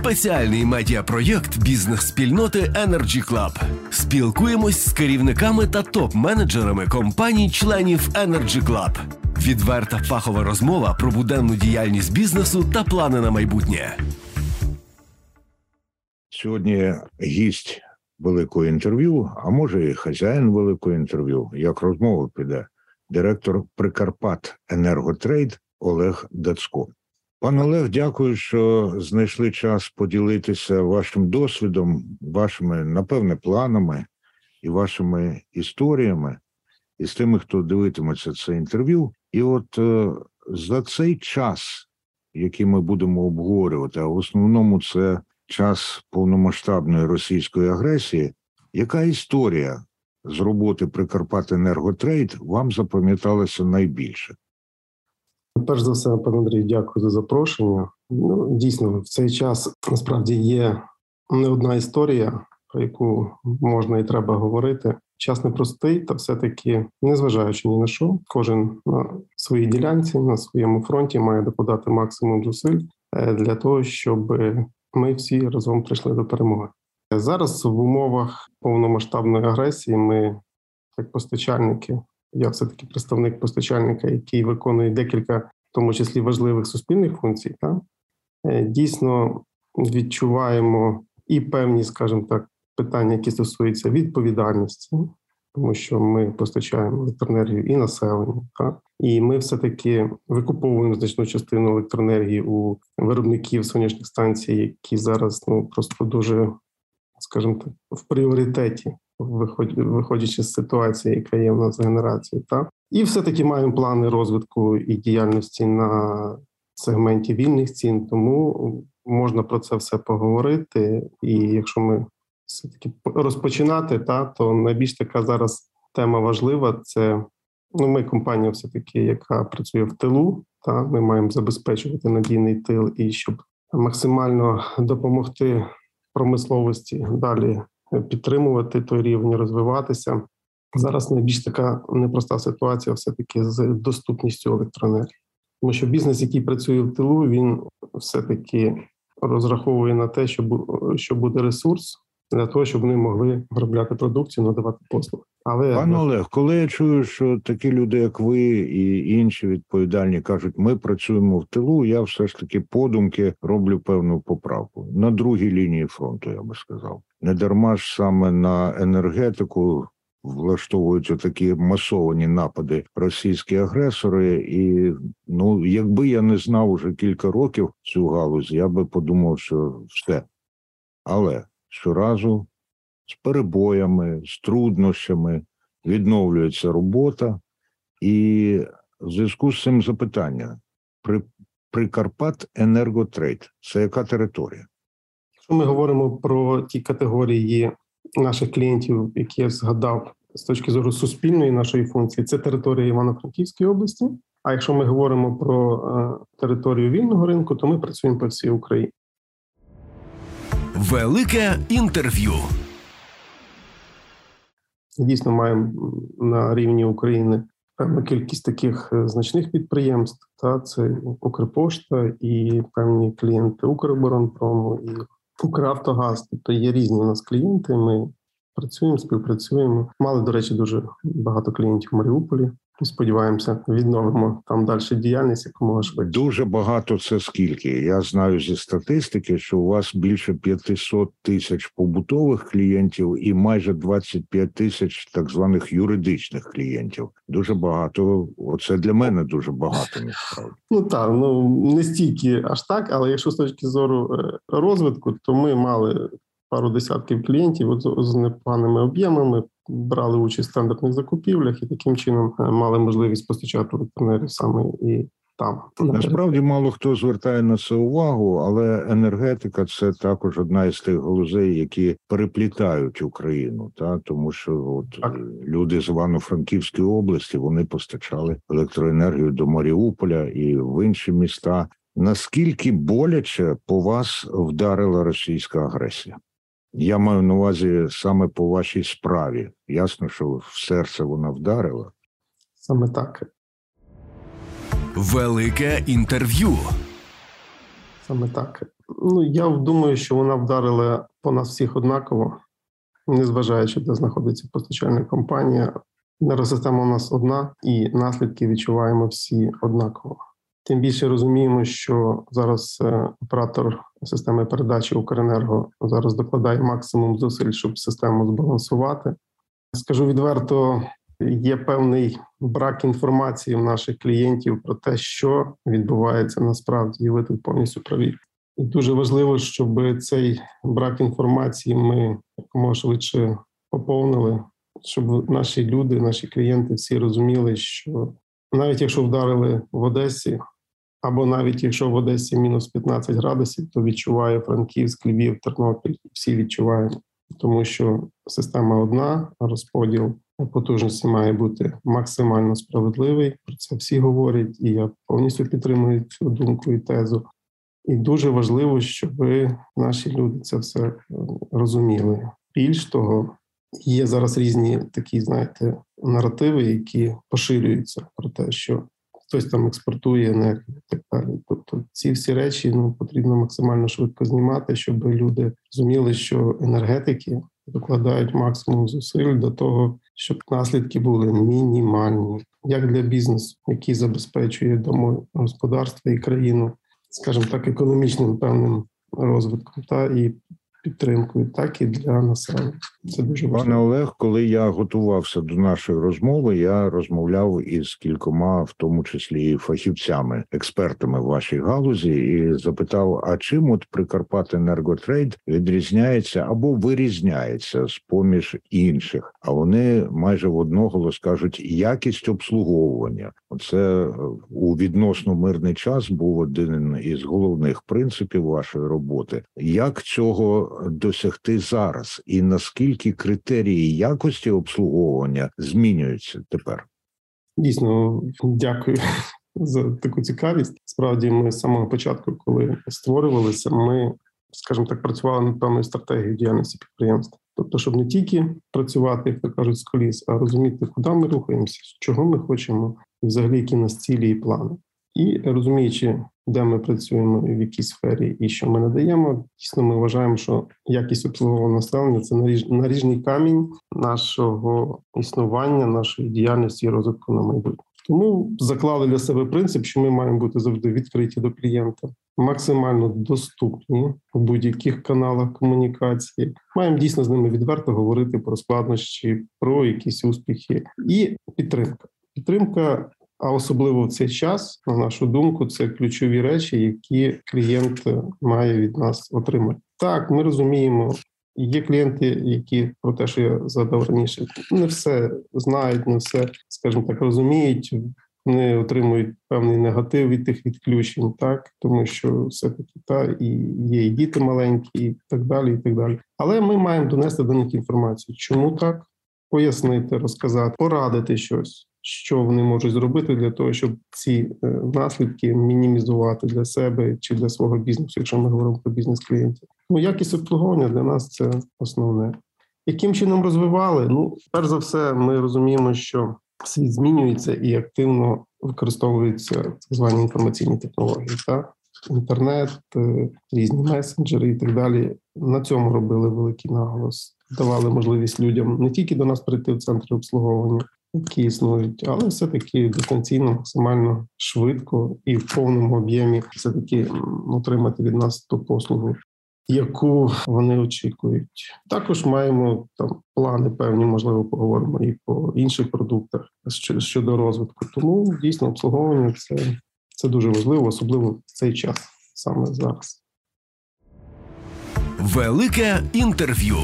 Спеціальний медіапроєкт бізнес-спільноти Energy Club. Спілкуємось з керівниками та топ-менеджерами компаній-членів Energy Club. Відверта фахова розмова про буденну діяльність бізнесу та плани на майбутнє. Сьогодні гість великого інтерв'ю, а може і хазяїн великого інтерв'ю, як розмова піде, директор Прикарпат Енерготрейд Олег Дацько. Пане Олег, дякую, що знайшли час поділитися вашим досвідом, вашими, напевне, планами і вашими історіями, і з тими, хто дивитиметься це інтерв'ю. І от е, за цей час, який ми будемо обговорювати, а в основному це час повномасштабної російської агресії, яка історія з роботи Прикарпат Енерготрейд вам запам'яталася найбільше? Перш за все, пане Андрій, дякую за запрошення. Ну, Дійсно, в цей час насправді є не одна історія, про яку можна і треба говорити. Час непростий, та все-таки, незважаючи ні на що, кожен на своїй ділянці, на своєму фронті має докладати максимум зусиль е, для того, щоб ми всі разом прийшли до перемоги. Зараз в умовах повномасштабної агресії ми, як постачальники, я все таки представник постачальника, який виконує декілька, в тому числі важливих суспільних функцій. Та е, дійсно відчуваємо і певні, скажімо так, питання, які стосуються відповідальності, тому що ми постачаємо електроенергію і населенню, та і ми все таки викуповуємо значну частину електроенергії у виробників сонячних станцій, які зараз ну просто дуже, скажімо так, в пріоритеті виходячи з ситуації, яка є в нас з так і все таки маємо плани розвитку і діяльності на сегменті вільних цін. Тому можна про це все поговорити. І якщо ми все таки розпочинати, та то найбільш така зараз тема важлива. Це ну, ми компанія, все таки, яка працює в тилу. Та ми маємо забезпечувати надійний тил і щоб максимально допомогти промисловості далі підтримувати той рівень, розвиватися. Зараз найбільш така непроста ситуація, все таки з доступністю електроенергії, тому що бізнес, який працює в тилу, він все таки розраховує на те, що буде ресурс для того, щоб вони могли виробляти продукцію, надавати послуги. Але пане Олег, коли я чую, що такі люди, як ви і інші відповідальні, кажуть, ми працюємо в тилу. Я все ж таки подумки роблю певну поправку на другій лінії фронту. Я би сказав, не дарма ж саме на енергетику. Влаштовуються такі масовані напади російські агресори, і ну якби я не знав уже кілька років цю галузь, я би подумав, що все. Але щоразу з перебоями, з труднощами відновлюється робота, і в зв'язку з цим запитання: при Прикарпат Енерготрейд це яка територія? Якщо ми говоримо про ті категорії наших клієнтів, які я згадав з точки зору суспільної нашої функції, це територія Івано-Франківської області. А якщо ми говоримо про е, територію вільного ринку, то ми працюємо по всій Україні. Велике інтерв'ю. Дійсно, маємо на рівні України певну кількість таких е, значних підприємств. Та це Укрпошта і певні клієнти Укроборонпрому і Укравтогаз. Тобто є різні у нас клієнти. Ми працюємо, співпрацюємо. Мали, до речі, дуже багато клієнтів в Маріуполі. Сподіваємося, відновимо там далі діяльність якомога швидше. Дуже багато це скільки. Я знаю зі статистики, що у вас більше 500 тисяч побутових клієнтів і майже 25 тисяч так званих юридичних клієнтів. Дуже багато. Оце для мене дуже багато. Насправді. Ну так ну не стільки аж так, але якщо з точки зору е, розвитку, то ми мали пару десятків клієнтів з непоганими об'ємами брали участь в стандартних закупівлях і таким чином е, мали можливість постачати електроенергію саме і там насправді мало хто звертає на це увагу, але енергетика це також одна із тих галузей, які переплітають Україну, та тому що от так. люди з Івано-Франківської області вони постачали електроенергію до Маріуполя і в інші міста. Наскільки боляче по вас вдарила російська агресія? Я маю на увазі саме по вашій справі. Ясно, що в серце вона вдарила. Саме так. Велике інтерв'ю. Саме так. Ну я думаю, що вона вдарила по нас всіх однаково, незважаючи, де знаходиться постачальна компанія. Енергосистема у нас одна, і наслідки відчуваємо всі однаково. Тим більше розуміємо, що зараз е, оператор системи передачі Укренерго зараз докладає максимум зусиль, щоб систему збалансувати. Скажу відверто, є певний брак інформації в наших клієнтів про те, що відбувається насправді, і ви тут повністю праві. І дуже важливо, щоб цей брак інформації ми якомога швидше поповнили, щоб наші люди, наші клієнти всі розуміли, що навіть якщо вдарили в Одесі, або навіть якщо в Одесі мінус 15 градусів, то відчуває Франківськ, Львів, Тернопіль, всі відчуваємо, тому що система одна, розподіл потужності має бути максимально справедливий. Про це всі говорять, і я повністю підтримую цю думку і тезу. І дуже важливо, щоб наші люди це все розуміли. Більш того, є зараз різні такі, знаєте, наративи, які поширюються про те, що хтось там експортує енергію так далі. Тобто, ці всі речі ну потрібно максимально швидко знімати, щоб люди розуміли, що енергетики докладають максимум зусиль до того, щоб наслідки були мінімальні, як для бізнесу, який забезпечує домогосподарство і країну, скажімо так, економічним певним розвитком, та і підтримкою, так і для населення. Це дуже важливо. Пане Олег. Коли я готувався до нашої розмови, я розмовляв із кількома, в тому числі фахівцями, експертами в вашій галузі, і запитав: а чим от Прикарпати енерготрейд відрізняється або вирізняється з поміж інших? А вони майже в одноголос кажуть якість обслуговування. Оце у відносно мирний час був один із головних принципів вашої роботи. Як цього досягти зараз, і наскільки критерії якості обслуговування змінюються тепер? Дійсно, дякую за таку цікавість. Справді, ми з самого початку, коли створювалися, ми, скажімо так, працювали над певною стратегією діяльності підприємства. Тобто, щоб не тільки працювати, як то кажуть, з коліс, а розуміти, куди ми рухаємося, чого ми хочемо, і взагалі які нас цілі і плани. І розуміючи, де ми працюємо в якій сфері і що ми надаємо, дійсно ми вважаємо, що якість обслуговування населення це наріжний камінь нашого існування, нашої діяльності і розвитку на майбутнє. Тому заклали для себе принцип, що ми маємо бути завжди відкриті до клієнта, максимально доступні у будь-яких каналах комунікації. Маємо дійсно з ними відверто говорити про складнощі, про якісь успіхи і підтримка. Підтримка а особливо в цей час, на нашу думку, це ключові речі, які клієнт має від нас отримати. Так, ми розуміємо. Є клієнти, які про те, що я задав раніше, не все знають, не все, скажімо так, розуміють. Вони отримують певний негатив від тих відключень, так тому що все таки та і є і діти маленькі, і так далі, і так далі. Але ми маємо донести до них інформацію, чому так пояснити, розказати, порадити щось що вони можуть зробити для того, щоб ці е, наслідки мінімізувати для себе чи для свого бізнесу, якщо ми говоримо про бізнес клієнтів. Ну якість обслуговування для нас це основне. Яким чином розвивали? Ну, перш за все, ми розуміємо, що світ змінюється і активно використовуються так звані інформаційні технології. Так? Інтернет, е, різні месенджери і так далі. На цьому робили великий наголос, давали можливість людям не тільки до нас прийти в центри обслуговування, які існують, але все таки дистанційно, максимально швидко і в повному об'ємі все таки отримати від нас ту послугу. Яку вони очікують, також маємо там плани певні, можливо, поговоримо і по інших продуктах щодо розвитку. Тому дійсно обслуговування це це дуже важливо, особливо в цей час саме зараз. Велике інтерв'ю.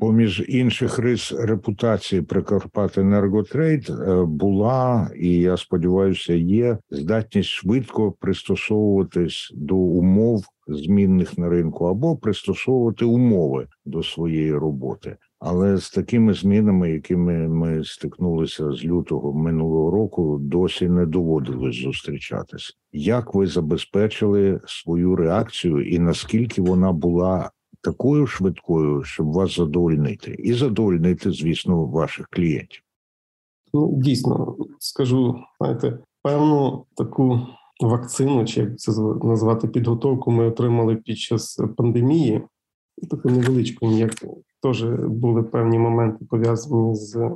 Поміж інших рис репутації Прикарпати Енерготрейд е, була і я сподіваюся, є здатність швидко пристосовуватись до умов змінних на ринку або пристосовувати умови до своєї роботи. Але з такими змінами, якими ми стикнулися з лютого минулого року, досі не доводилось зустрічатися. Як ви забезпечили свою реакцію, і наскільки вона була такою швидкою, щоб вас задовольнити, і задовольнити, звісно, ваших клієнтів. Ну, дійсно, скажу, знаєте, певну таку вакцину, чи як це назвати підготовку, ми отримали під час пандемії. Таку невеличку як теж були певні моменти пов'язані з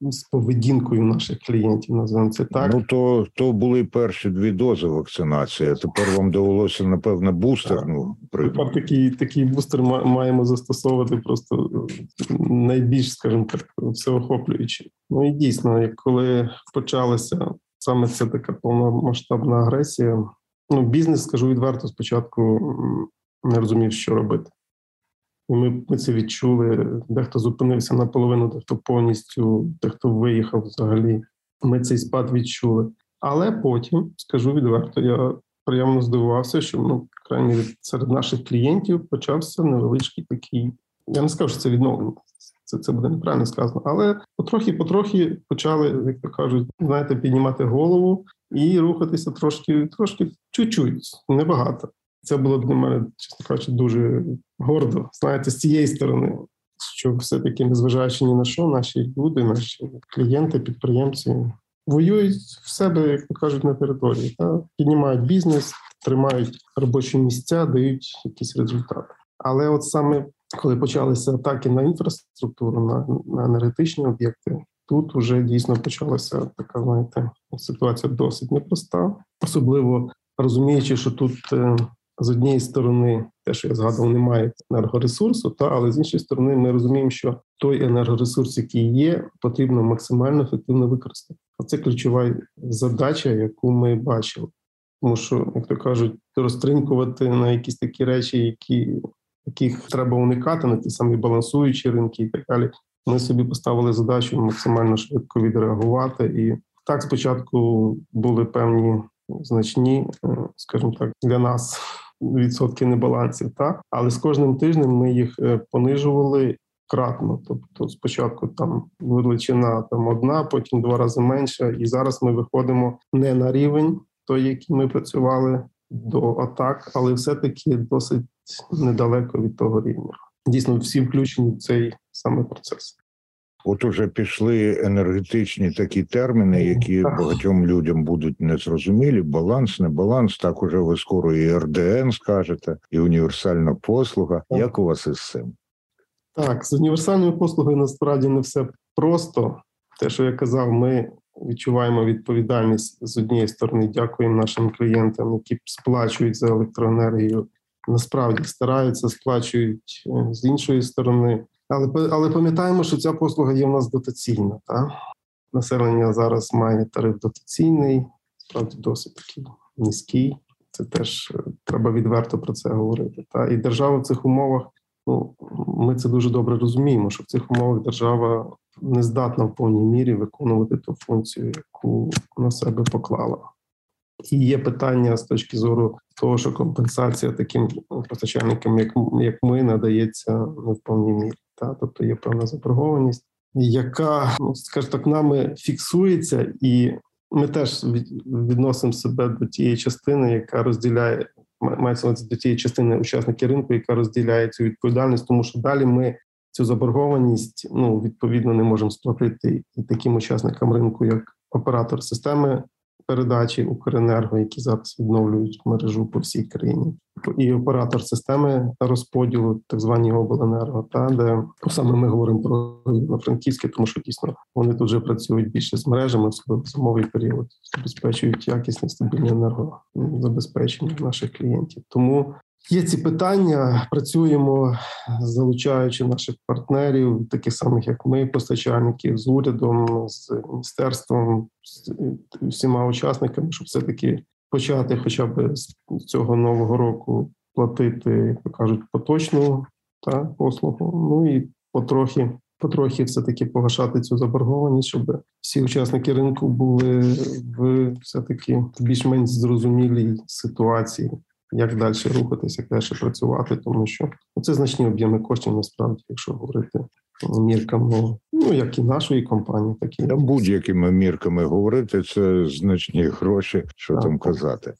з поведінкою наших клієнтів. Називаємо це так. Ну то то були перші дві дози вакцинації. Тепер вам довелося напевно бустерну Тепер такий такий бустер маємо застосовувати просто найбільш, скажімо так, всеохоплюючи. Ну і дійсно, як коли почалася саме це така повномасштабна агресія. Ну, бізнес скажу відверто, спочатку не розумів, що робити. І ми ми це відчули. Дехто зупинився наполовину, дехто повністю, дехто виїхав взагалі. Ми цей спад відчули. Але потім скажу відверто, я приємно здивувався, що ну, крайні серед наших клієнтів почався невеличкий такий. Я не скажу, що це відновлення. Це це буде неправильно сказано, але потрохи-потрохи почали, як то кажуть, знаєте, піднімати голову і рухатися трошки, трошки чуть-чуть, небагато. Це було для мене, чесно кажучи, дуже гордо. Знаєте, з цієї сторони, що все-таки, незважаючи ні на що, наші люди, наші клієнти, підприємці воюють в себе, як то кажуть, на території, та піднімають бізнес, тримають робочі місця, дають якісь результати. Але от саме коли почалися атаки на інфраструктуру, на, на енергетичні об'єкти, тут вже дійсно почалася така, знаєте, ситуація досить непроста, особливо розуміючи, що тут е, з однієї сторони, те, що я згадував, немає енергоресурсу, та але з іншої сторони, ми розуміємо, що той енергоресурс, який є, потрібно максимально ефективно використати. Це ключова задача, яку ми бачили. Тому що, як то кажуть, розтринкувати на якісь такі речі, які яких треба уникати на ті самі балансуючі ринки, і так далі. Ми собі поставили задачу максимально швидко відреагувати. І так спочатку були певні значні, е, скажімо так, для нас відсотки небалансів. Так? Але з кожним тижнем ми їх е, понижували кратно. Тобто, спочатку там величина там одна, потім два рази менша, і зараз ми виходимо не на рівень той, який ми працювали до атак, але все-таки досить недалеко від того рівня. Дійсно, всі включені в цей саме процес. От уже пішли енергетичні такі терміни, які багатьом людям будуть незрозумілі. Баланс, не баланс. Так уже ви скоро і РДН скажете, і універсальна послуга. Так. Як у вас із цим? Так, з універсальною послугою насправді не все просто. Те, що я казав, ми відчуваємо відповідальність з однієї сторони. Дякуємо нашим клієнтам, які сплачують за електроенергію. Насправді стараються, сплачують е, з іншої сторони. Але але пам'ятаємо, що ця послуга є в нас дотаційна. Та? Населення зараз має тариф дотаційний, справді досить такий низький. Це теж е, треба відверто про це говорити. Та? І держава в цих умовах, ну ми це дуже добре розуміємо, що в цих умовах держава не здатна в повній мірі виконувати ту функцію, яку на себе поклала. І є питання з точки зору того, що компенсація таким постачальникам, як як ми, надається не в повній мірі. Та тобто є певна заборгованість, яка ну скажімо так, нами фіксується, і ми теж відносимо себе до тієї частини, яка розділяє мається до тієї частини учасників ринку, яка розділяє цю відповідальність, тому що далі ми цю заборгованість ну відповідно не можемо сплатити і таким учасникам ринку, як оператор системи передачі Укренерго, які зараз відновлюють мережу по всій країні, і оператор системи розподілу, так звані обленерго, та де саме ми говоримо про франківське, тому що дійсно вони тут вже працюють більше з мережами, особливо в зимовий період, забезпечують якісне стабільне енергозабезпечення наших клієнтів. Тому Є ці питання, працюємо, залучаючи наших партнерів, таких самих як ми, постачальників, з урядом, з міністерством, з всіма учасниками, щоб все таки почати, хоча б з цього нового року платити, як кажуть, поточну та послугу. Ну і потрохи, потрохи, все таки погашати цю заборгованість, щоб всі учасники ринку були в все таки більш-менш зрозумілій ситуації як далі рухатися, як далі працювати, тому що це значні об'єми коштів насправді, якщо говорити мірками, ну як і нашої компанії, так і будь-якими мірками говорити, це значні гроші, що так, там казати.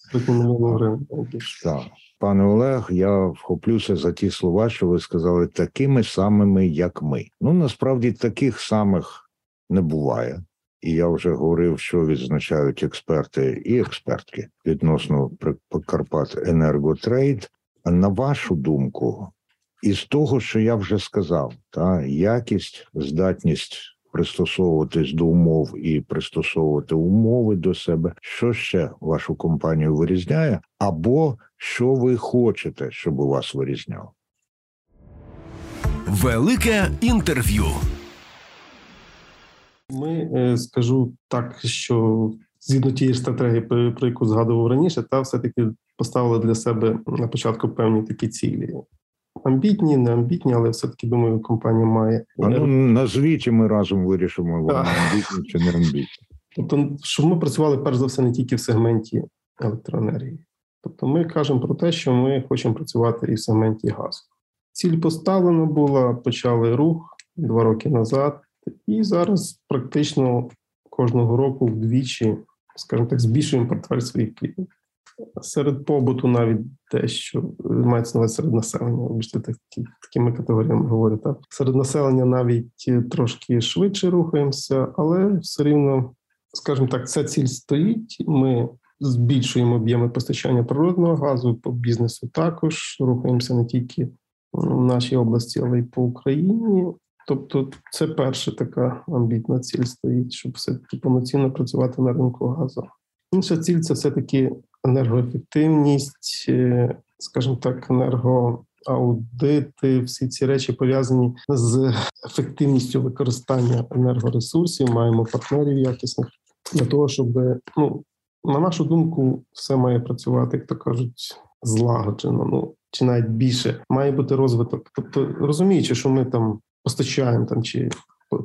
Так. Пане Олег, я вхоплюся за ті слова, що ви сказали, такими самими, як ми. Ну насправді таких самих не буває. І я вже говорив, що відзначають експерти і експертки відносно Карпат Енерготрейд. А на вашу думку, із того, що я вже сказав, та якість, здатність пристосовуватись до умов і пристосовувати умови до себе, що ще вашу компанію вирізняє, або що ви хочете, щоб у вас вирізняло. Велике інтерв'ю. Ми е, скажу так, що згідно тієї ж стратегії, про яку згадував раніше, та все-таки поставили для себе на початку певні такі цілі. Амбітні, не амбітні, але все-таки думаю, компанія має. А ну назвіть і ми разом вирішимо, вони амбітні чи не амбітні. Тобто, щоб ми працювали перш за все не тільки в сегменті електроенергії. Тобто, ми кажемо про те, що ми хочемо працювати і в сегменті газу. Ціль поставлена була, почали рух два роки назад, і зараз практично кожного року вдвічі, скажімо так, збільшуємо портфель своїх клієнтів. Серед побуту навіть те, що мається на серед населення, обічте такі, такими категоріями говорю. Серед населення навіть трошки швидше рухаємося, але все рівно, скажімо так, ця ціль стоїть. Ми збільшуємо об'єми постачання природного газу по бізнесу. Також рухаємося не тільки в нашій області, але й по Україні. Тобто, це перша така амбітна ціль стоїть, щоб все таки повноцінно працювати на ринку газу. Інша ціль це все таки енергоефективність, е, скажімо так, енергоаудити, всі ці речі пов'язані з ефективністю використання енергоресурсів. Маємо партнерів якісних для того, щоб ну на нашу думку, все має працювати, як то кажуть, злагоджено. Ну чи навіть більше має бути розвиток. Тобто розуміючи, що ми там постачаємо там чи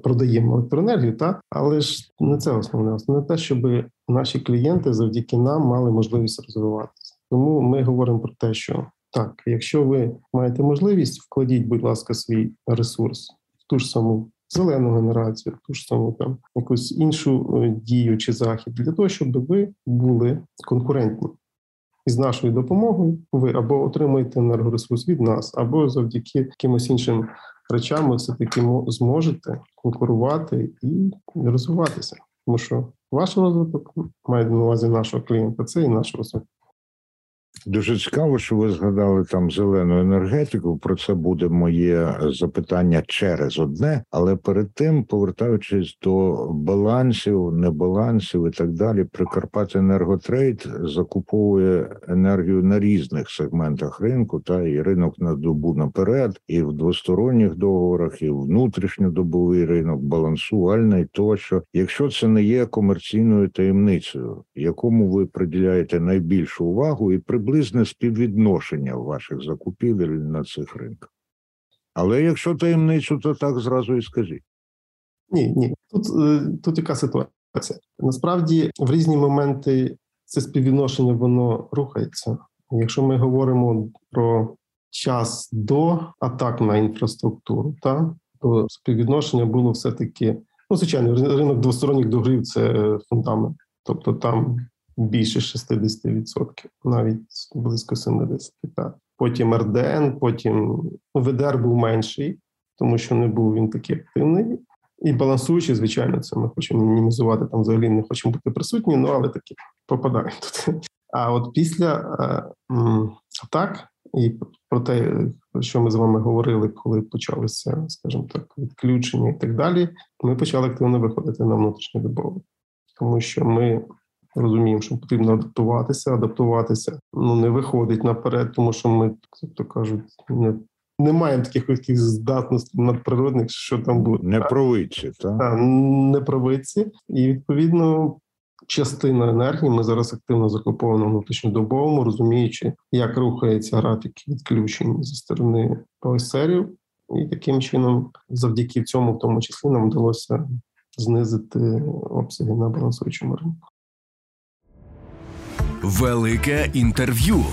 продаємо електроенергію, та але ж не це основне, основне те, щоб наші клієнти завдяки нам мали можливість розвиватися. Тому ми говоримо про те, що так, якщо ви маєте можливість, вкладіть, будь ласка, свій ресурс в ту ж саму зелену генерацію, ту ж саму там якусь іншу е, дію чи захід для того, щоб ви були конкурентні. І з нашою допомогою ви або отримуєте енергоресурс від нас, або завдяки якимось іншим речам ви все таки зможете конкурувати і розвиватися. Тому що ваш розвиток має на увазі нашого клієнта, це і наш розвиток. Дуже цікаво, що ви згадали там зелену енергетику. Про це буде моє запитання через одне, але перед тим, повертаючись до балансів, небалансів і так далі, Прикарпаття енерготрейд закуповує енергію на різних сегментах ринку, та і ринок на добу наперед, і в двосторонніх договорах, і внутрішньодобовий ринок, балансувальний тощо. Якщо це не є комерційною таємницею, якому ви приділяєте найбільшу увагу і приблизно приблизне співвідношення ваших закупівель на цих ринках. Але якщо таємницю, то так зразу і скажіть. Ні, ні. Тут е, тут яка ситуація? Насправді, в різні моменти це співвідношення воно рухається. Якщо ми говоримо про час до атак на інфраструктуру, та, то співвідношення було все-таки, ну, звичайно, ринок двосторонніх договорів це фундамент. Тобто там більше 60%, навіть близько 70%. Так. Потім РДН, потім ну, ВДР був менший, тому що не був він такий активний. І балансуючи, звичайно, це ми хочемо мінімізувати там взагалі не хочемо бути присутні, ну але таки попадаємо тут. А от після е, атак, і про те, про що ми з вами говорили, коли почалися, скажімо так, відключення і так далі, ми почали активно виходити на внутрішнє добове, тому що ми розуміємо, що потрібно адаптуватися, адаптуватися ну не виходить наперед, тому що ми як то кажуть, не. Не маємо таких яких здатностей надприродних, що там буде не провидці, так? так не провидці, і відповідно частина енергії ми зараз активно закуповано внутрішньодобовому, розуміючи, як рухається графік відключень зі сторони ПСРів, і таким чином, завдяки цьому, в тому числі, нам вдалося знизити обсяги на балансуючому ринку. Велике інтерв'ю.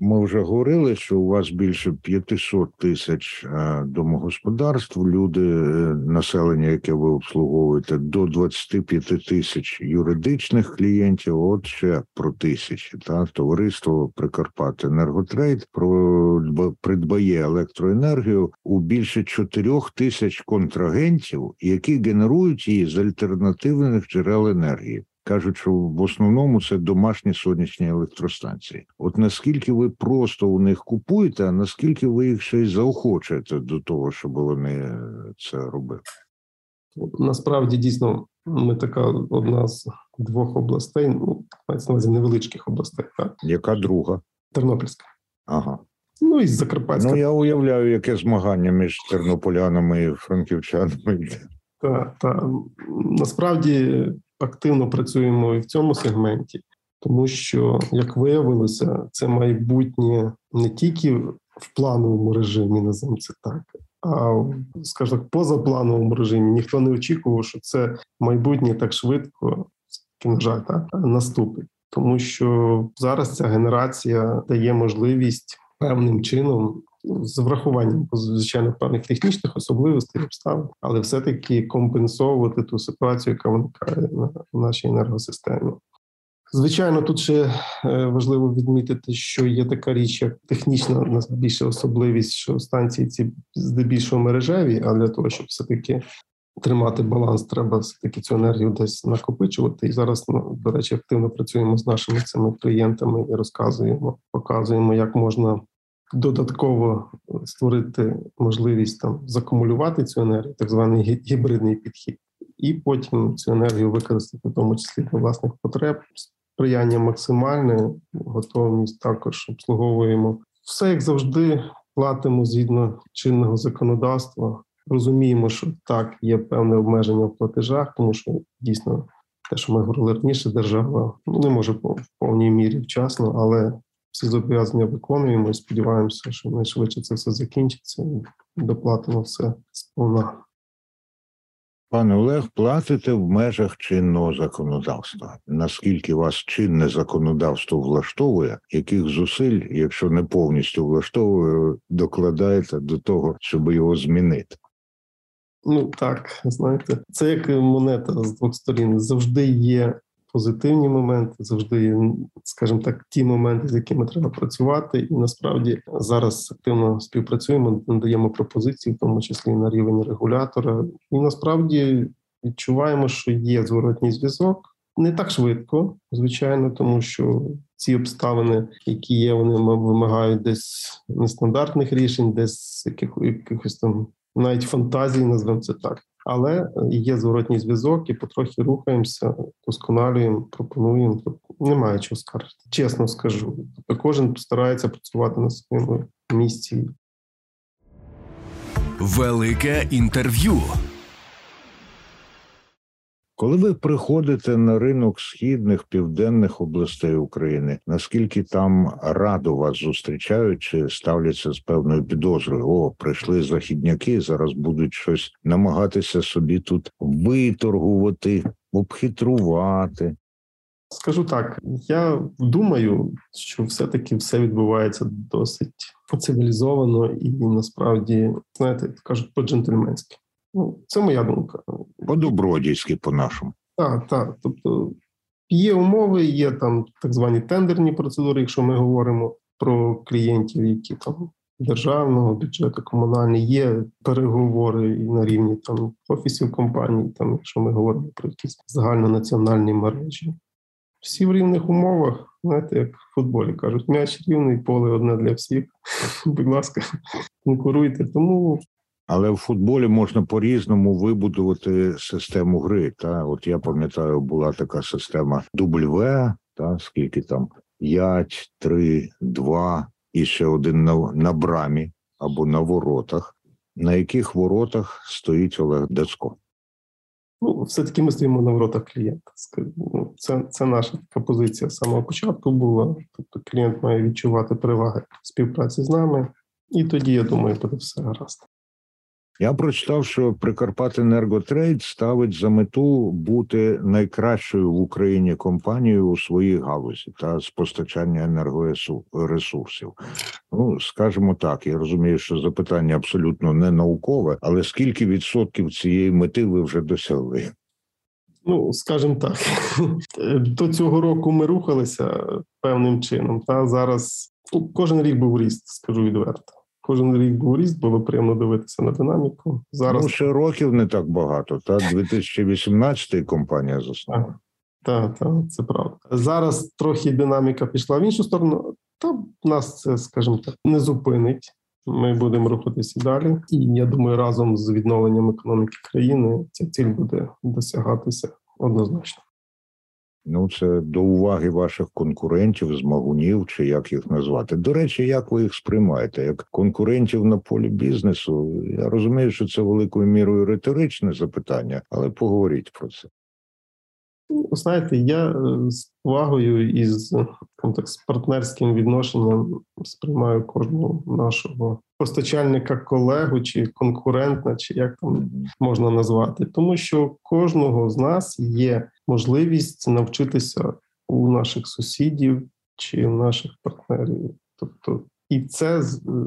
Ми вже говорили, що у вас більше 500 тисяч е, домогосподарств, люди, е, населення, яке ви обслуговуєте, до 25 тисяч юридичних клієнтів. От ще про тисячі. Та товариство Прикарпат Енерготрейд про придбає електроенергію у більше 4 тисяч контрагентів, які генерують її з альтернативних джерел енергії кажуть, що в основному це домашні сонячні електростанції. От наскільки ви просто у них купуєте, а наскільки ви їх ще й заохочуєте до того, щоб вони це робили? Насправді дійсно ми така одна з двох областей, ну мається на увазі невеличких областей. Так? Яка друга? Тернопільська. Ага. Ну і Закарпатська. Ну я уявляю, яке змагання між тернополянами і франківчанами. Так, так. насправді активно працюємо і в цьому сегменті, тому що, як виявилося, це майбутнє не тільки в плановому режимі, називаємо це так. А скажімо так, позаплановому режимі ніхто не очікував, що це майбутнє так швидко, жаль, наступить, тому що зараз ця генерація дає можливість певним чином з врахуванням звичайно певних технічних особливостей обставин, але все-таки компенсовувати ту ситуацію, яка виникає на нашій енергосистемі. Звичайно, тут ще е, важливо відмітити, що є така річ, як технічна більше особливість, що станції ці здебільшого мережеві, а для того, щоб все таки тримати баланс, треба все таки цю енергію десь накопичувати. І зараз ну, до речі, активно працюємо з нашими цими клієнтами і розказуємо, показуємо, як можна додатково створити можливість там закумулювати цю енергію, так званий гібридний підхід, і потім цю енергію використати, в тому числі для власних потреб. Сприяння максимальне, готовність також обслуговуємо все, як завжди, платимо згідно чинного законодавства. Розуміємо, що так є певне обмеження в платежах, тому що дійсно те, що ми говорили раніше, держава не може в повній мірі вчасно, але всі зобов'язання виконуємо і сподіваємося, що найшвидше це все закінчиться і доплатимо все сповна. Пане Олег, платите в межах чинного законодавства. Наскільки вас чинне законодавство влаштовує, яких зусиль, якщо не повністю влаштовує, докладаєте до того, щоб його змінити? Ну так, знаєте, це як монета з двох сторін. Завжди є позитивні моменти, завжди є, скажімо так, ті моменти, з якими треба працювати, і насправді зараз активно співпрацюємо, надаємо пропозиції, в тому числі на рівень регулятора, і насправді відчуваємо, що є зворотній зв'язок. Не так швидко, звичайно, тому що ці обставини, які є, вони вимагають десь нестандартних рішень, десь якихось там навіть фантазій, назвемо це так але є зворотній зв'язок, і потрохи рухаємося, досконалюємо, пропонуємо. Немає чого скаржити. Чесно скажу. Тобто кожен старається працювати на своєму місці. Велике інтерв'ю. Коли ви приходите на ринок східних південних областей України, наскільки там радо вас зустрічають чи ставляться з певною підозрою? О, прийшли західняки, зараз будуть щось намагатися собі тут виторгувати, обхитрувати. Скажу так, я думаю, що все-таки все відбувається досить цивілізовано і насправді, знаєте, кажуть по-джентльменськи. Ну, це моя думка. По-добродійськи, по-нашому. Так, так. Тобто є умови, є там так звані тендерні процедури, якщо ми говоримо про клієнтів, які там державного бюджету, комунальні, є переговори і на рівні там офісів компаній, там, якщо ми говоримо про якісь загальнонаціональні мережі. Всі в рівних умовах, знаєте, як в футболі кажуть, м'яч рівний, поле одне для всіх. Будь ласка, конкуруйте. Тому але в футболі можна по-різному вибудувати систему гри. Та от я пам'ятаю, була така система W, та скільки там 5, 3, 2 і ще один на, на брамі або на воротах. На яких воротах стоїть Олег Децько? Ну, все-таки ми стоїмо на воротах клієнта. Ну, це це наша така позиція з самого початку була. Тобто клієнт має відчувати переваги співпраці з нами, і тоді, я думаю, буде все гаразд. Я прочитав, що Прикарпатенерготрейд ставить за мету бути найкращою в Україні компанією у своїй галузі та з постачання енергоресурсів. Ну скажімо так, я розумію, що запитання абсолютно не наукове, але скільки відсотків цієї мети ви вже досягли? Ну, скажімо так, до цього року ми рухалися певним чином. Та зараз ну, кожен рік був ріст, скажу відверто. Кожен рік був ріст, було приємно дивитися на динаміку. Зараз ну, ще років не так багато. Та 2018 компанія заснована. Так, так, це правда. Зараз трохи динаміка пішла в іншу сторону, та нас це, скажімо так, не зупинить. Ми будемо рухатися далі, і я думаю, разом з відновленням економіки країни ця ціль буде досягатися однозначно. Ну, це до уваги ваших конкурентів, змагунів, чи як їх назвати. До речі, як ви їх сприймаєте? Як конкурентів на полі бізнесу? Я розумію, що це великою мірою риторичне запитання, але поговоріть про це. Ну, знаєте, я е, з повагою і з так, з партнерським відношенням сприймаю кожного нашого постачальника, колегу чи конкурента, чи як там можна назвати, тому що кожного з нас є можливість навчитися у наших сусідів чи у наших партнерів. Тобто і це,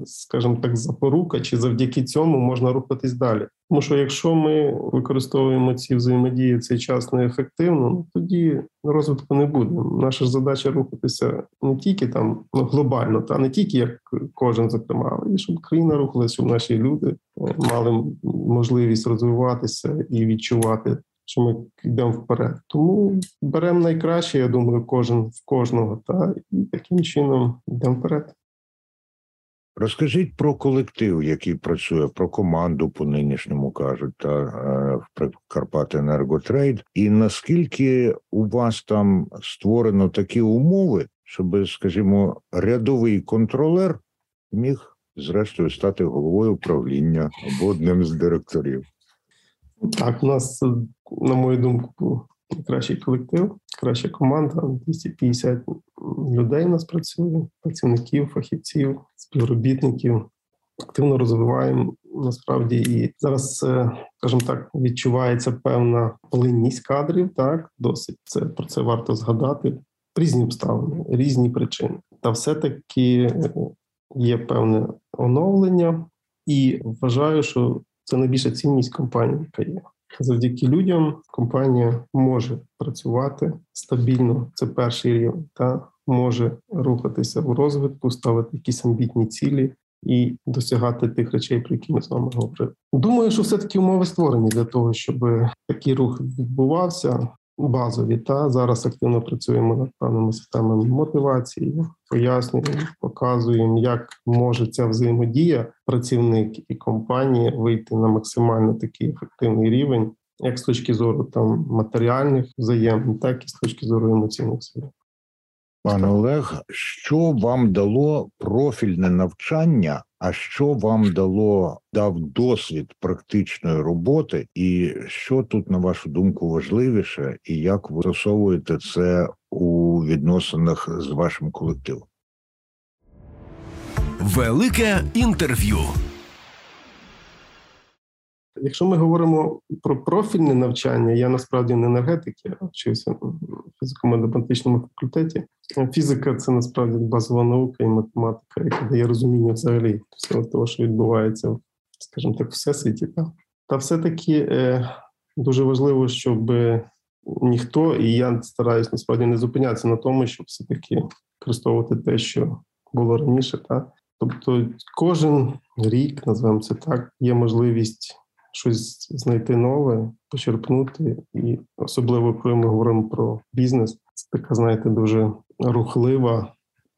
скажімо так, запорука, чи завдяки цьому можна рухатись далі. Тому що якщо ми використовуємо ці взаємодії цей час неефективно, ну тоді розвитку не буде. Наша задача рухатися не тільки там ну, глобально, та не тільки як кожен зокрема, але і щоб країна рухалася, щоб наші люди мали можливість розвиватися і відчувати. Що ми йдемо вперед, тому беремо найкраще. Я думаю, кожен в кожного, та і таким чином йдемо вперед. Розкажіть про колектив, який працює, про команду по нинішньому кажуть, та е, в Карпати Енерготрейд, і наскільки у вас там створено такі умови, щоб, скажімо, рядовий контролер міг зрештою стати головою управління або одним з директорів? Так, у нас, на мою думку, кращий колектив, краща команда. 250 людей у нас працює, працівників, фахівців, співробітників. Активно розвиваємо насправді і зараз, е, скажімо так, відчувається певна плинність кадрів. Так, досить це про це варто згадати. Різні обставини, різні причини. Та все-таки е, є певне оновлення, і вважаю, що це найбільша цінність компанії, яка є. Завдяки людям компанія може працювати стабільно. Це перший рівень, та може рухатися в розвитку, ставити якісь амбітні цілі і досягати тих речей, про які ми з вами говорили. Думаю, що все таки умови створені для того, щоб такий рух відбувався базові. Та зараз активно працюємо над певними системами мотивації, пояснюємо, показуємо, як може ця взаємодія працівник і компанія вийти на максимально такий ефективний рівень, як з точки зору там матеріальних взаємин, так і з точки зору емоційних взаємин. Пане Олег, що вам дало профільне навчання? А що вам дало дав досвід практичної роботи, і що тут, на вашу думку, важливіше, і як ви застосовуєте це у відносинах з вашим колективом? Велике інтерв'ю. Якщо ми говоримо про профільне навчання, я насправді не енергетик, я вчився в фізико-математичному факультеті. Фізика це насправді базова наука і математика, яка дає розуміння взагалі всього того, що відбувається, скажімо так, в всесвіті. Та, та все-таки е, дуже важливо, щоб ніхто, і я стараюсь насправді не зупинятися на тому, щоб все-таки використовувати те, що було раніше. Та? Тобто кожен рік, називаємо це так, є можливість щось знайти нове, почерпнути, і особливо коли ми говоримо про бізнес, це така, знаєте, дуже рухлива.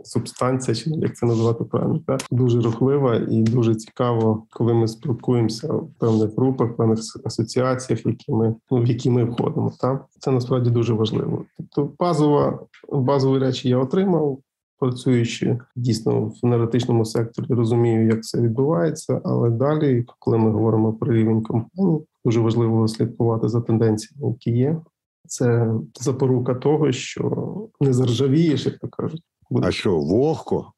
Субстанція, чи як це назвати правильно, так? дуже рухлива і дуже цікаво, коли ми спілкуємося в певних групах, в певних асоціаціях, які ми ну, в які ми входимо. Так? Це насправді дуже важливо. Тобто, базова базові речі я отримав працюючи дійсно в енергетичному секторі, розумію, як це відбувається. Але далі, коли ми говоримо про рівень компанії, дуже важливо слідкувати за тенденціями, які є. Це запорука того, що не заржавієш, як то кажуть. Буде. А що вогко?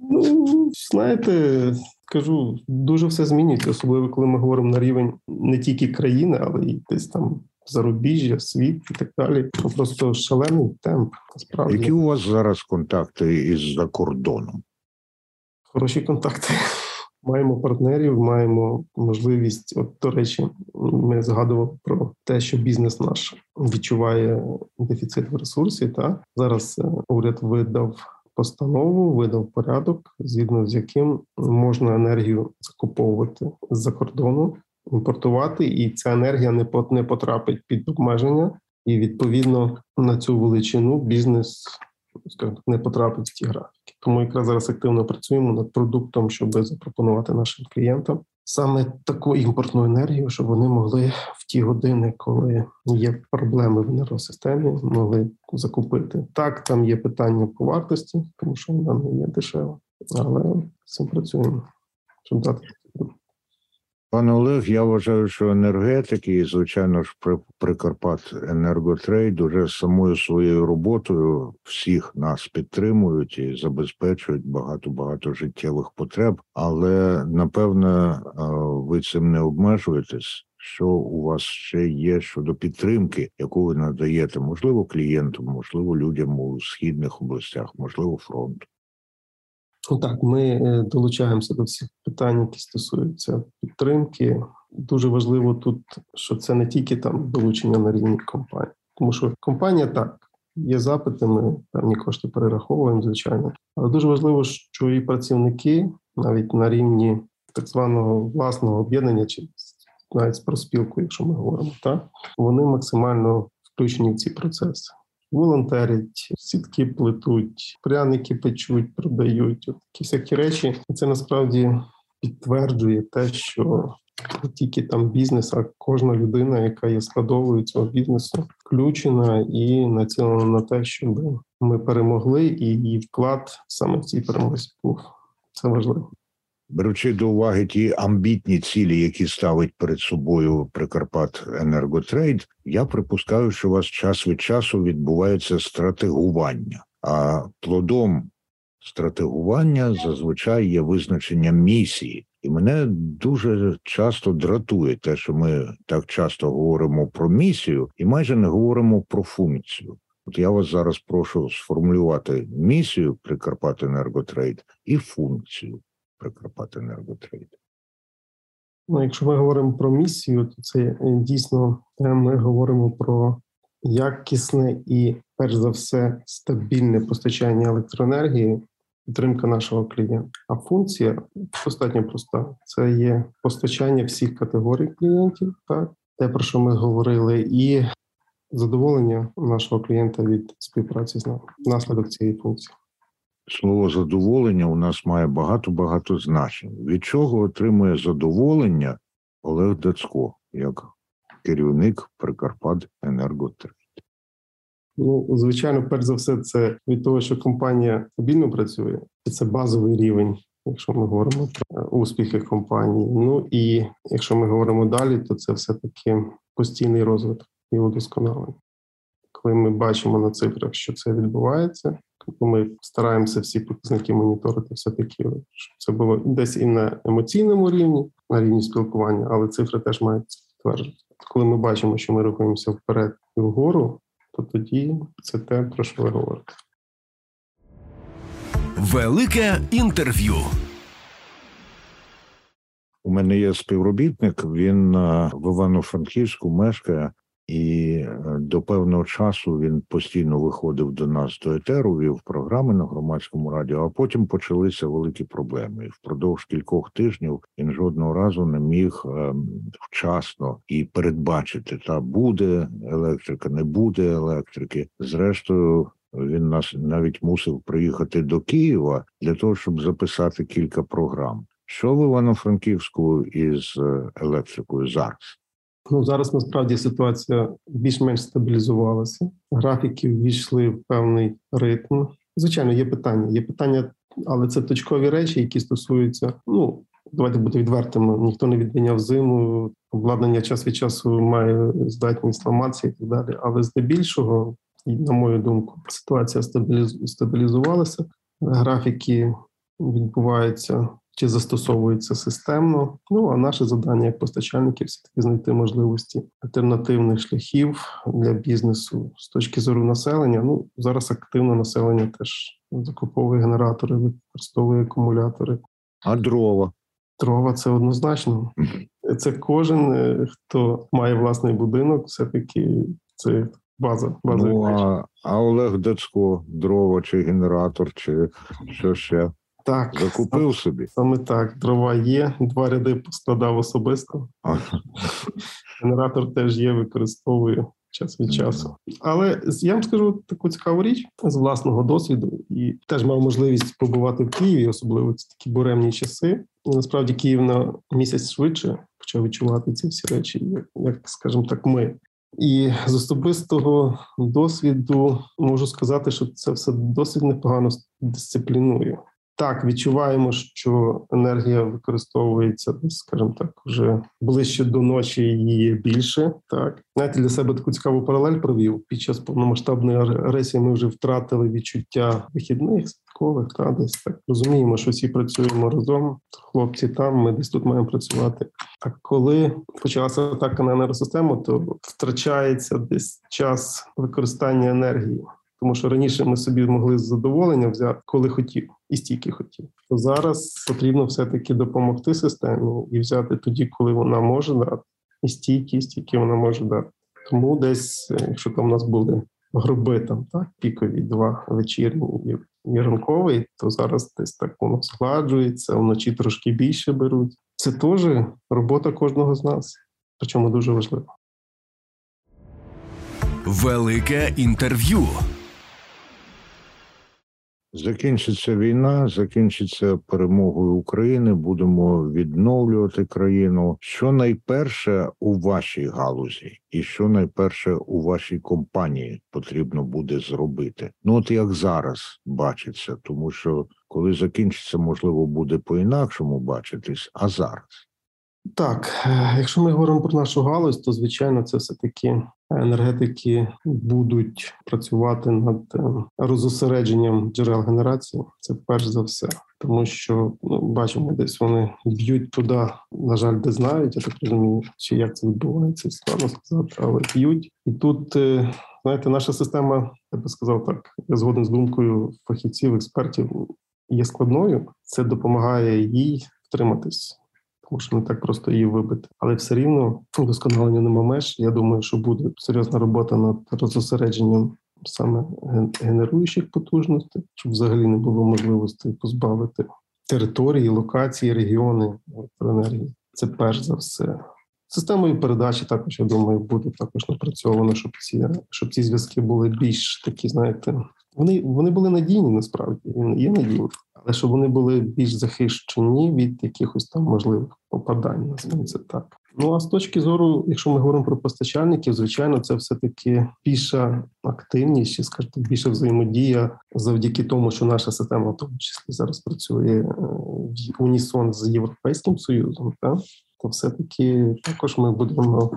Ну знаєте, кажу, дуже все змінюється, особливо коли ми говоримо на рівень не тільки країни, але й десь там зарубіжжя, світ і так далі. Просто шалений темп. Насправді які у вас зараз контакти із за кордоном? Хороші контакти. Маємо партнерів, маємо можливість. От до речі, ми згадували про те, що бізнес наш відчуває дефіцит в ресурсі. Та зараз е, уряд видав постанову, видав порядок, згідно з яким можна енергію закуповувати з-за кордону, імпортувати, і ця енергія не не потрапить під обмеження, і відповідно на цю величину бізнес скажімо, не потрапить в ті графіки. Тому якраз зараз активно працюємо над продуктом, щоб запропонувати нашим клієнтам саме таку імпортну енергію, щоб вони могли в ті години, коли є проблеми в енергосистемі, могли закупити. Так, там є питання по вартості, тому що вона не є дешева, але цим працюємо, щоб дати Пане Олег, я вважаю, що енергетики, і звичайно ж, при Прикарпат Енерготрейд уже самою своєю роботою всіх нас підтримують і забезпечують багато багато життєвих потреб. Але напевне ви цим не обмежуєтесь. Що у вас ще є щодо підтримки, яку ви надаєте, можливо, клієнтам, можливо, людям у східних областях, можливо, фронту. Ну, так, ми е, долучаємося до всіх питань, які стосуються підтримки. Дуже важливо тут, що це не тільки там долучення на рівні компанії, тому що компанія так. Є запити, ми певні кошти перераховуємо, звичайно. Але дуже важливо, що і працівники навіть на рівні так званого власного об'єднання, чи навіть з проспілку, якщо ми говоримо, так вони максимально включені в ці процеси волонтерять, сітки плетуть, пряники печуть, продають. От такі всякі речі. Це насправді підтверджує те, що не тільки там бізнес, а кожна людина, яка є складовою цього бізнесу, включена і націлена на те, щоб ми перемогли, і її вклад саме в цій перемозі був. Це важливо беручи до уваги ті амбітні цілі, які ставить перед собою Прикарпат Енерготрейд, я припускаю, що у вас час від часу відбувається стратегування, а плодом стратегування зазвичай є визначення місії. І мене дуже часто дратує те, що ми так часто говоримо про місію, і майже не говоримо про функцію. От я вас зараз прошу сформулювати місію Прикарпат Енерготрейд і функцію. Прикарпатенерготрейд? Ну, якщо ми говоримо про місію, то це е, дійсно ми говоримо про якісне і, перш за все, стабільне постачання електроенергії, підтримка нашого клієнта. А функція достатньо проста: це є постачання всіх категорій клієнтів, так те, про що ми говорили, і задоволення нашого клієнта від співпраці з нами внаслідок цієї функції слово задоволення у нас має багато-багато значень. Від чого отримує задоволення Олег Дацько як керівник Прикарпат Енерготрейд? Ну, звичайно, перш за все, це від того, що компанія стабільно працює, це базовий рівень, якщо ми говоримо про успіхи компанії. Ну і якщо ми говоримо далі, то це все таки постійний розвиток і удосконалення. Коли ми бачимо на цифрах, що це відбувається, Тобто ми стараємося всі показники моніторити, все таки, щоб це було десь і на емоційному рівні, на рівні спілкування, але цифри теж мають підтверджувати. Коли ми бачимо, що ми рухаємося вперед і вгору, то тоді це те, про що ви говорите. Велике інтерв'ю. У мене є співробітник. Він е, в Івано-Франківську мешкає і е, до певного часу він постійно виходив до нас до етеру, вів програми на громадському радіо. А потім почалися великі проблеми. Впродовж кількох тижнів він жодного разу не міг е, вчасно і передбачити, та буде електрика, не буде електрики. Зрештою. Він нас навіть мусив приїхати до Києва для того, щоб записати кілька програм. Що в Івано-Франківську із е, електрикою зараз? Ну зараз насправді ситуація більш-менш стабілізувалася. Графіки ввійшли в певний ритм. Звичайно, є питання. Є питання, але це точкові речі, які стосуються. Ну давайте бути відвертими. Ніхто не відміняв зиму. Обладнання час від часу має здатність ламатися і так далі. Але здебільшого, на мою думку, ситуація стабілізувалася. Графіки відбуваються чи застосовується системно. Ну а наше завдання як постачальників все таки знайти можливості альтернативних шляхів для бізнесу з точки зору населення. Ну зараз активно населення теж закуповує генератори, використовує акумулятори. А дрова. Дрова це однозначно. Це кожен, е, хто має власний будинок, все таки це база. база ну, а, а Олег Дацько, дрова чи генератор, чи що ще. Так, закупив собі. Саме так. Дрова є, два ряди поскладав особисто. Генератор теж є, використовую час від часу. Але я вам скажу таку цікаву річ з власного досвіду, і теж мав можливість побувати в Києві, особливо це такі буремні часи. І насправді Київ на місяць швидше почав відчувати ці всі речі, як, як скажімо так, ми. І з особистого досвіду можу сказати, що це все досить непогано дисциплінує. Так, відчуваємо, що енергія використовується, скажімо так, вже ближче до ночі її більше. Так знаєте, для себе таку цікаву паралель провів під час повномасштабної агресії. Ми вже втратили відчуття вихідних святкових. Та десь так розуміємо, що всі працюємо разом. Хлопці там, ми десь тут маємо працювати. А коли почалася атака на енергосистему, то втрачається десь час використання енергії тому що раніше ми собі могли з задоволенням взяти, коли хотів, і стільки хотів. То зараз потрібно все-таки допомогти системі і взяти тоді, коли вона може дати, і стільки, стільки вона може дати. Тому десь, якщо там у нас були груби, там так пікові, два вечірні і ранковий, то зараз десь так воно складжується, вночі трошки більше беруть. Це теж робота кожного з нас, причому дуже важливо. Велике інтерв'ю. Закінчиться війна, закінчиться перемогою України. Будемо відновлювати країну. Що найперше у вашій галузі, і що найперше у вашій компанії потрібно буде зробити? Ну от як зараз бачиться, тому що коли закінчиться, можливо, буде по інакшому бачитись. А зараз так, е, якщо ми говоримо про нашу галузь, то звичайно це все таки енергетики будуть працювати над е, розосередженням джерел генерації. Це перш за все, тому що ну, бачимо, десь вони б'ють туди, на жаль, де знають. Я так розумію, чи як це відбувається, складно сказати, але б'ють і тут. Е, знаєте, наша система, я би сказав так, я згоден з думкою фахівців, експертів є складною. Це допомагає їй втриматись тому що не так просто її вибити. Але все рівно вдосконалення нема меж. Я думаю, що буде серйозна робота над розосередженням саме генеруючих потужностей, щоб взагалі не було можливості позбавити території, локації, регіони електроенергії. Це перш за все. Системою передачі також я думаю, буде також напрацьовано, щоб ці щоб ці зв'язки були більш такі, знаєте, вони вони були надійні насправді і є надійні, але щоб вони були більш захищені від якихось там можливих попадань, називаємо це так. Ну а з точки зору, якщо ми говоримо про постачальників, звичайно, це все таки більша активність, скажімо, більша взаємодія завдяки тому, що наша система в тому числі зараз працює е, в унісон з європейським союзом, так? то все таки також ми будемо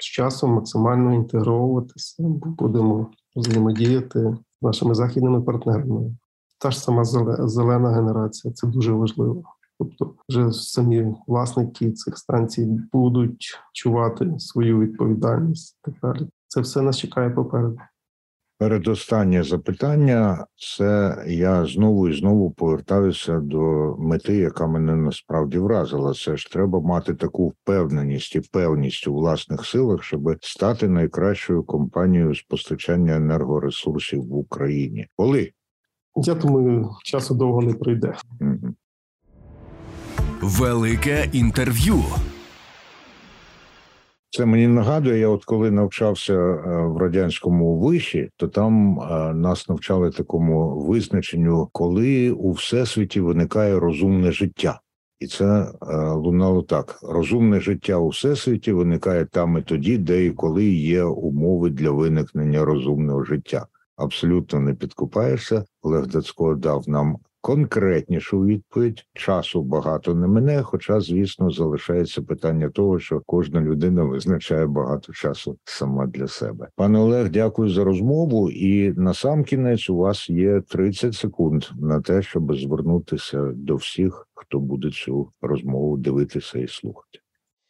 з часом максимально інтегровуватися, будемо взаємодіяти нашими західними партнерами. Та ж сама зелена генерація це дуже важливо. Тобто, вже самі власники цих станцій будуть чувати свою відповідальність. Так далі, це все нас чекає попереду. Передостаннє запитання це я знову і знову повертаюся до мети, яка мене насправді вразила. Це ж треба мати таку впевненість і певність у власних силах, щоб стати найкращою компанією з постачання енергоресурсів в Україні. Коли я думаю, часу довго не пройде. Велике інтерв'ю. Це мені нагадує, я от коли навчався е, в радянському виші, то там е, нас навчали такому визначенню, коли у всесвіті виникає розумне життя. І це е, лунало так: розумне життя у всесвіті виникає там і тоді, де і коли є умови для виникнення розумного життя. Абсолютно не підкупаєшся. Олег Дацько дав нам конкретнішу відповідь. Часу багато не мене, хоча, звісно, залишається питання того, що кожна людина визначає багато часу сама для себе. Пане Олег, дякую за розмову. І на сам кінець у вас є 30 секунд на те, щоб звернутися до всіх, хто буде цю розмову дивитися і слухати.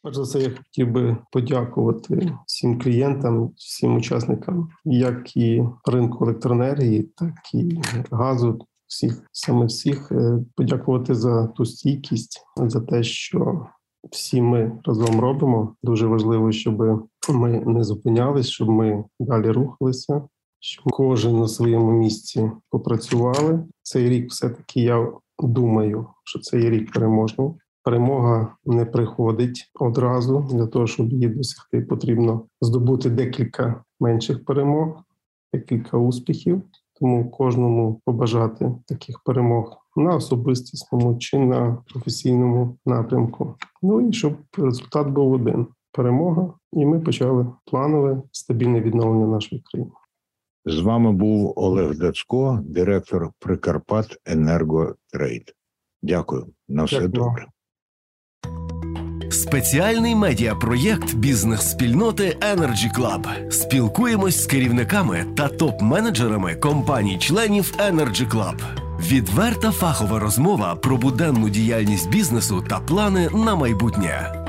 Перш за все, я хотів би подякувати всім клієнтам, всім учасникам, як і ринку електроенергії, так і газу. Всіх саме всіх е, подякувати за ту стійкість, за те, що всі ми разом робимо. Дуже важливо, щоб ми не зупинялись, щоб ми далі рухалися, щоб кожен на своєму місці попрацювали. Цей рік, все таки, я думаю, що цей рік переможний. Перемога не приходить одразу. Для того, щоб її досягти, потрібно здобути декілька менших перемог, декілька успіхів. Тому кожному побажати таких перемог на особистісному чи на професійному напрямку. Ну і щоб результат був один перемога, і ми почали планове стабільне відновлення нашої країни. З вами був Олег Дацько, директор Прикарпат Енерготрейд. Дякую на все Дякую. добре. Спеціальний медіапроєкт бізнес-спільноти Energy Club. Спілкуємось з керівниками та топ-менеджерами компаній-членів Energy Club. Відверта фахова розмова про буденну діяльність бізнесу та плани на майбутнє.